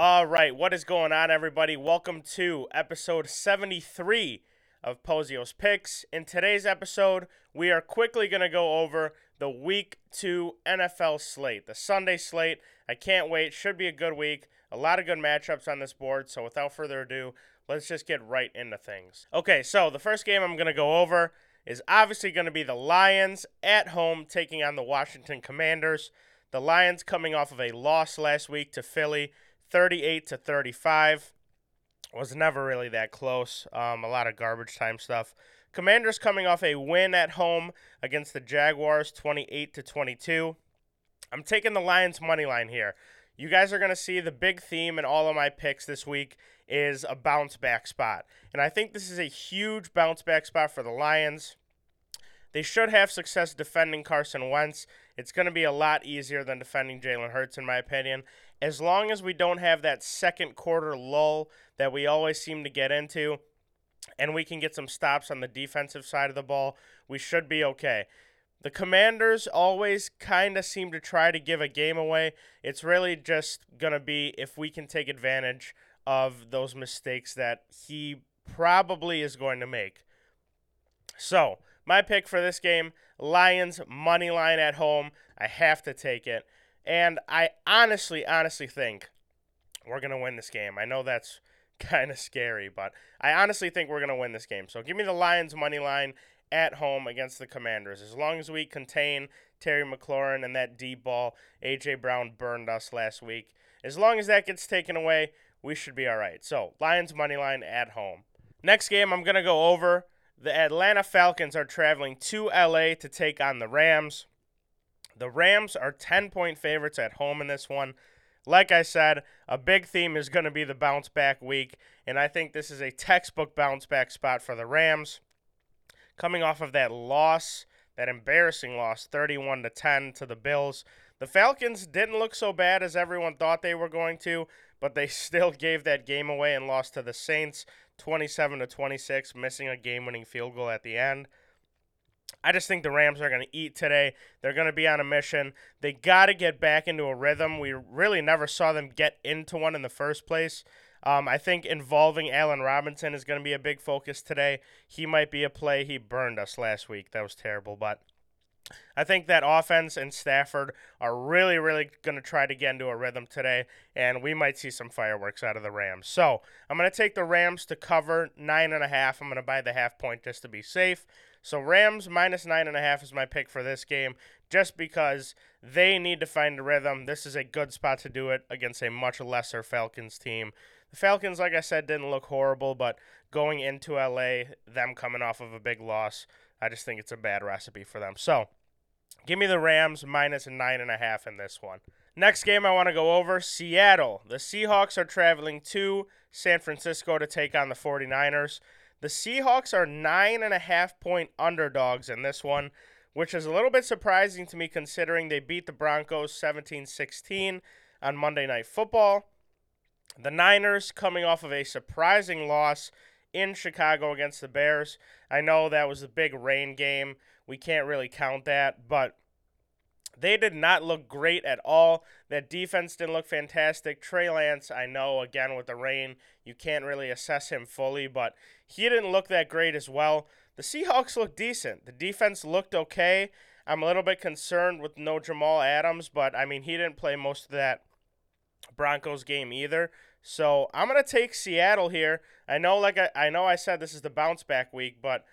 All right, what is going on, everybody? Welcome to episode 73 of Pozios Picks. In today's episode, we are quickly going to go over the week two NFL slate, the Sunday slate. I can't wait. Should be a good week. A lot of good matchups on this board. So without further ado, let's just get right into things. Okay, so the first game I'm going to go over is obviously going to be the Lions at home taking on the Washington Commanders. The Lions coming off of a loss last week to Philly. 38 to 35. Was never really that close. Um, a lot of garbage time stuff. Commanders coming off a win at home against the Jaguars, 28 to 22. I'm taking the Lions money line here. You guys are going to see the big theme in all of my picks this week is a bounce back spot. And I think this is a huge bounce back spot for the Lions. They should have success defending Carson Wentz. It's going to be a lot easier than defending Jalen Hurts, in my opinion as long as we don't have that second quarter lull that we always seem to get into, and we can get some stops on the defensive side of the ball, we should be okay. The Commanders always kind of seem to try to give a game away. It's really just going to be if we can take advantage of those mistakes that he probably is going to make. So, my pick for this game Lions money line at home. I have to take it. And I honestly, honestly think we're going to win this game. I know that's kind of scary, but I honestly think we're going to win this game. So give me the Lions money line at home against the Commanders. As long as we contain Terry McLaurin and that deep ball, A.J. Brown burned us last week. As long as that gets taken away, we should be all right. So Lions money line at home. Next game, I'm going to go over. The Atlanta Falcons are traveling to LA to take on the Rams. The Rams are 10 point favorites at home in this one. Like I said, a big theme is going to be the bounce back week, and I think this is a textbook bounce back spot for the Rams. Coming off of that loss, that embarrassing loss, 31 to 10 to the Bills. The Falcons didn't look so bad as everyone thought they were going to, but they still gave that game away and lost to the Saints 27 to 26, missing a game-winning field goal at the end. I just think the Rams are going to eat today. They're going to be on a mission. They got to get back into a rhythm. We really never saw them get into one in the first place. Um, I think involving Allen Robinson is going to be a big focus today. He might be a play. He burned us last week. That was terrible. But I think that offense and Stafford are really, really going to try to get into a rhythm today, and we might see some fireworks out of the Rams. So I'm going to take the Rams to cover nine and a half. I'm going to buy the half point just to be safe. So Rams minus nine and a half is my pick for this game, just because they need to find a rhythm. This is a good spot to do it against a much lesser Falcons team. The Falcons, like I said, didn't look horrible, but going into LA, them coming off of a big loss, I just think it's a bad recipe for them. So give me the Rams minus nine and a half in this one. Next game I want to go over Seattle. The Seahawks are traveling to San Francisco to take on the 49ers. The Seahawks are nine and a half point underdogs in this one, which is a little bit surprising to me considering they beat the Broncos 17 16 on Monday Night Football. The Niners coming off of a surprising loss in Chicago against the Bears. I know that was a big rain game. We can't really count that, but they did not look great at all. That defense didn't look fantastic. Trey Lance, I know, again, with the rain, you can't really assess him fully, but he didn't look that great as well. The Seahawks looked decent. The defense looked okay. I'm a little bit concerned with no Jamal Adams, but I mean, he didn't play most of that Broncos game either. So I'm gonna take Seattle here. I know, like I, I know, I said this is the bounce back week, but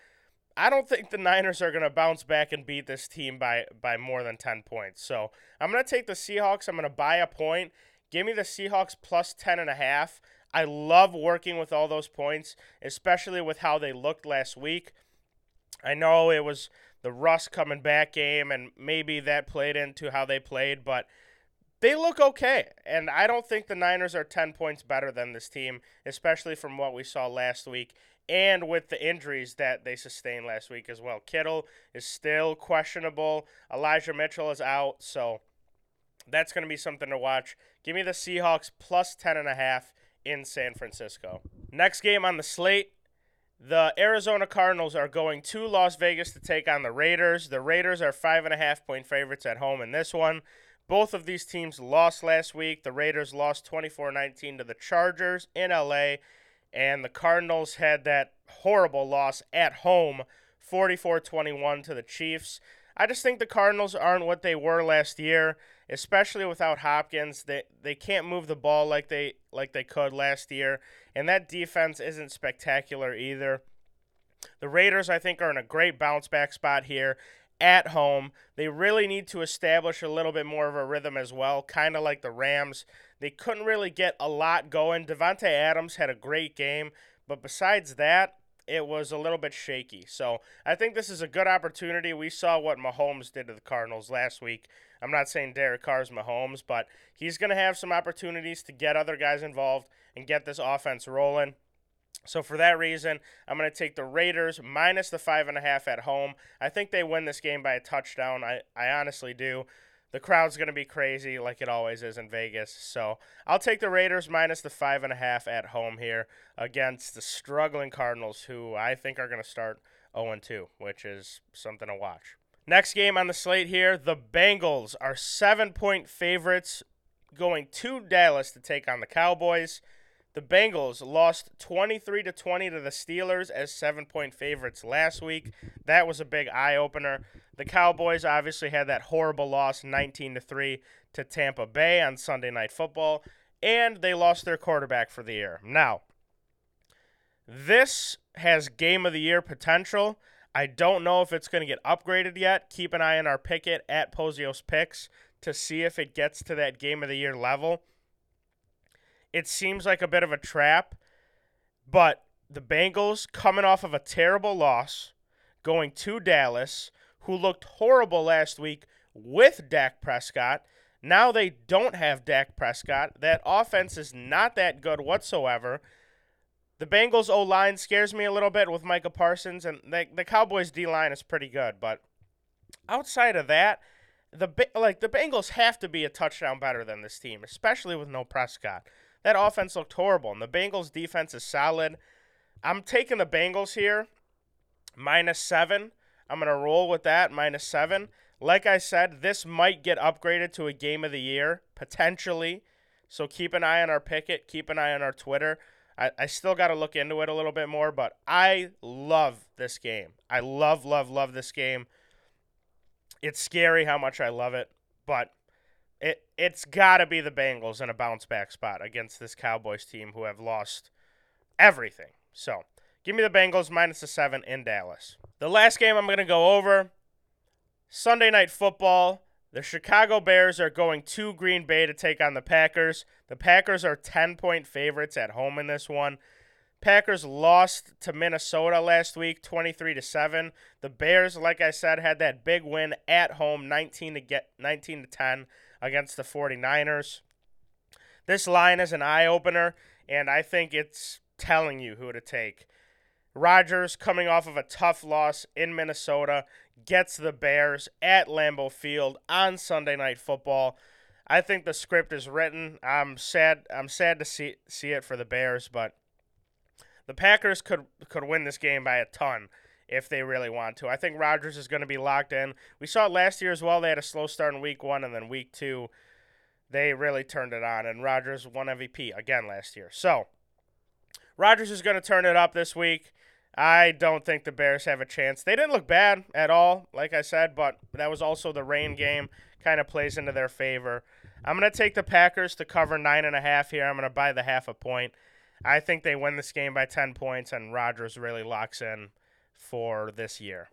I don't think the Niners are going to bounce back and beat this team by by more than 10 points. So, I'm going to take the Seahawks. I'm going to buy a point. Give me the Seahawks plus 10 and a half. I love working with all those points, especially with how they looked last week. I know it was the Russ coming back game and maybe that played into how they played, but they look okay. And I don't think the Niners are 10 points better than this team, especially from what we saw last week and with the injuries that they sustained last week as well. Kittle is still questionable. Elijah Mitchell is out, so that's going to be something to watch. Give me the Seahawks plus 10.5 in San Francisco. Next game on the slate. The Arizona Cardinals are going to Las Vegas to take on the Raiders. The Raiders are five and a half point favorites at home in this one. Both of these teams lost last week. The Raiders lost 24 19 to the Chargers in LA, and the Cardinals had that horrible loss at home 44 21 to the Chiefs. I just think the Cardinals aren't what they were last year, especially without Hopkins. They they can't move the ball like they like they could last year, and that defense isn't spectacular either. The Raiders, I think, are in a great bounce back spot here at home. They really need to establish a little bit more of a rhythm as well, kind of like the Rams. They couldn't really get a lot going. Davante Adams had a great game, but besides that, it was a little bit shaky. So I think this is a good opportunity. We saw what Mahomes did to the Cardinals last week. I'm not saying Derek Carr's Mahomes, but he's going to have some opportunities to get other guys involved and get this offense rolling. So for that reason, I'm going to take the Raiders minus the five and a half at home. I think they win this game by a touchdown. I, I honestly do. The crowd's going to be crazy like it always is in Vegas. So I'll take the Raiders minus the five and a half at home here against the struggling Cardinals, who I think are going to start 0 2, which is something to watch. Next game on the slate here the Bengals are seven point favorites going to Dallas to take on the Cowboys. The Bengals lost 23 to 20 to the Steelers as 7-point favorites last week. That was a big eye-opener. The Cowboys obviously had that horrible loss 19 to 3 to Tampa Bay on Sunday Night Football and they lost their quarterback for the year. Now, this has game of the year potential. I don't know if it's going to get upgraded yet. Keep an eye on our Pikkit at Pozios Picks to see if it gets to that game of the year level. It seems like a bit of a trap, but the Bengals coming off of a terrible loss, going to Dallas, who looked horrible last week with Dak Prescott. Now they don't have Dak Prescott. That offense is not that good whatsoever. The Bengals O line scares me a little bit with Micah Parsons, and the, the Cowboys D line is pretty good. But outside of that, the like the Bengals have to be a touchdown better than this team, especially with no Prescott. That offense looked horrible, and the Bengals' defense is solid. I'm taking the Bengals here, minus seven. I'm going to roll with that, minus seven. Like I said, this might get upgraded to a game of the year, potentially. So keep an eye on our Pikkit, keep an eye on our Twitter. I, I still got to look into it a little bit more, but I love this game. I love, love, love this game. It's scary how much I love it, but it it's got to be the Bengals in a bounce back spot against this Cowboys team who have lost everything. So, give me the Bengals minus the 7 in Dallas. The last game I'm going to go over Sunday night football. The Chicago Bears are going to Green Bay to take on the Packers. The Packers are 10 point favorites at home in this one. Packers lost to Minnesota last week 23 to 7. The Bears like I said had that big win at home 19 to get 19 to 10 against the 49ers. This line is an eye opener, and I think it's telling you who to take. Rodgers, coming off of a tough loss in Minnesota, gets the Bears at Lambeau Field on Sunday Night Football. I think the script is written. I'm sad. I'm sad to see see it for the Bears, but the Packers could could win this game by a ton if they really want to. I think Rodgers is going to be locked in. We saw it last year as well. They had a slow start in week one, and then week two, they really turned it on, and Rodgers won MVP again last year. So, Rodgers is going to turn it up this week. I don't think the Bears have a chance. They didn't look bad at all, like I said, but that was also the rain game, kind of plays into their favor. I'm going to take the Packers to cover nine and a half here. I'm going to buy the half a point. I think they win this game by 10 points, and Rodgers really locks in for this year.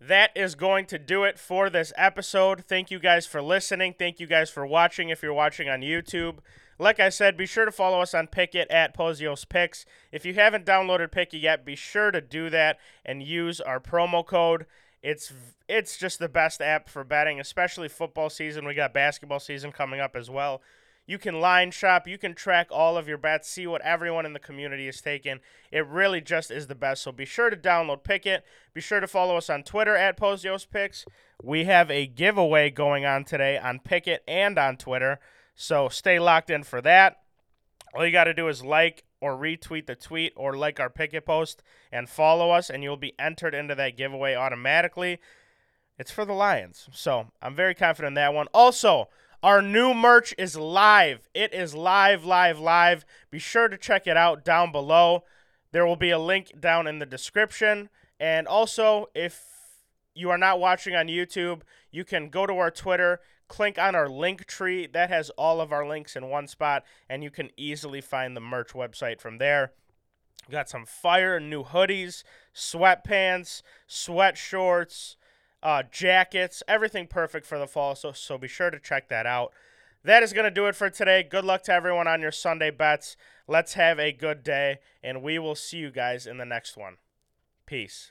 That is going to do it for this episode. Thank you guys for listening. Thank you guys for watching if you're watching on YouTube. Like I said, be sure to follow us on Pikkit at Pozios Picks. If you haven't downloaded Pikkit yet, be sure to do that and use our promo code. It's it's just the best app for betting, especially football season. We got basketball season coming up as well. You can line shop. You can track all of your bets, see what everyone in the community is taking. It really just is the best. So be sure to download Pikkit. Be sure to follow us on Twitter at Pozios Picks. We have a giveaway going on today on Pikkit and on Twitter. So stay locked in for that. All you got to do is like or retweet the tweet or like our Pikkit post and follow us, and you'll be entered into that giveaway automatically. It's for the Lions. So I'm very confident in that one. Also, Our new merch is live. It is live, live, live. Be sure to check it out down below. There will be a link down in the description. And also, if you are not watching on YouTube, you can go to our Twitter, click on our link tree. That has all of our links in one spot, and you can easily find the merch website from there. Got some fire new hoodies, sweatpants, sweat shorts, uh, jackets, everything perfect for the fall. So so be sure to check that out. That is going to do it for today. Good luck to everyone on your Sunday bets. Let's have a good day, and we will see you guys in the next one. Peace.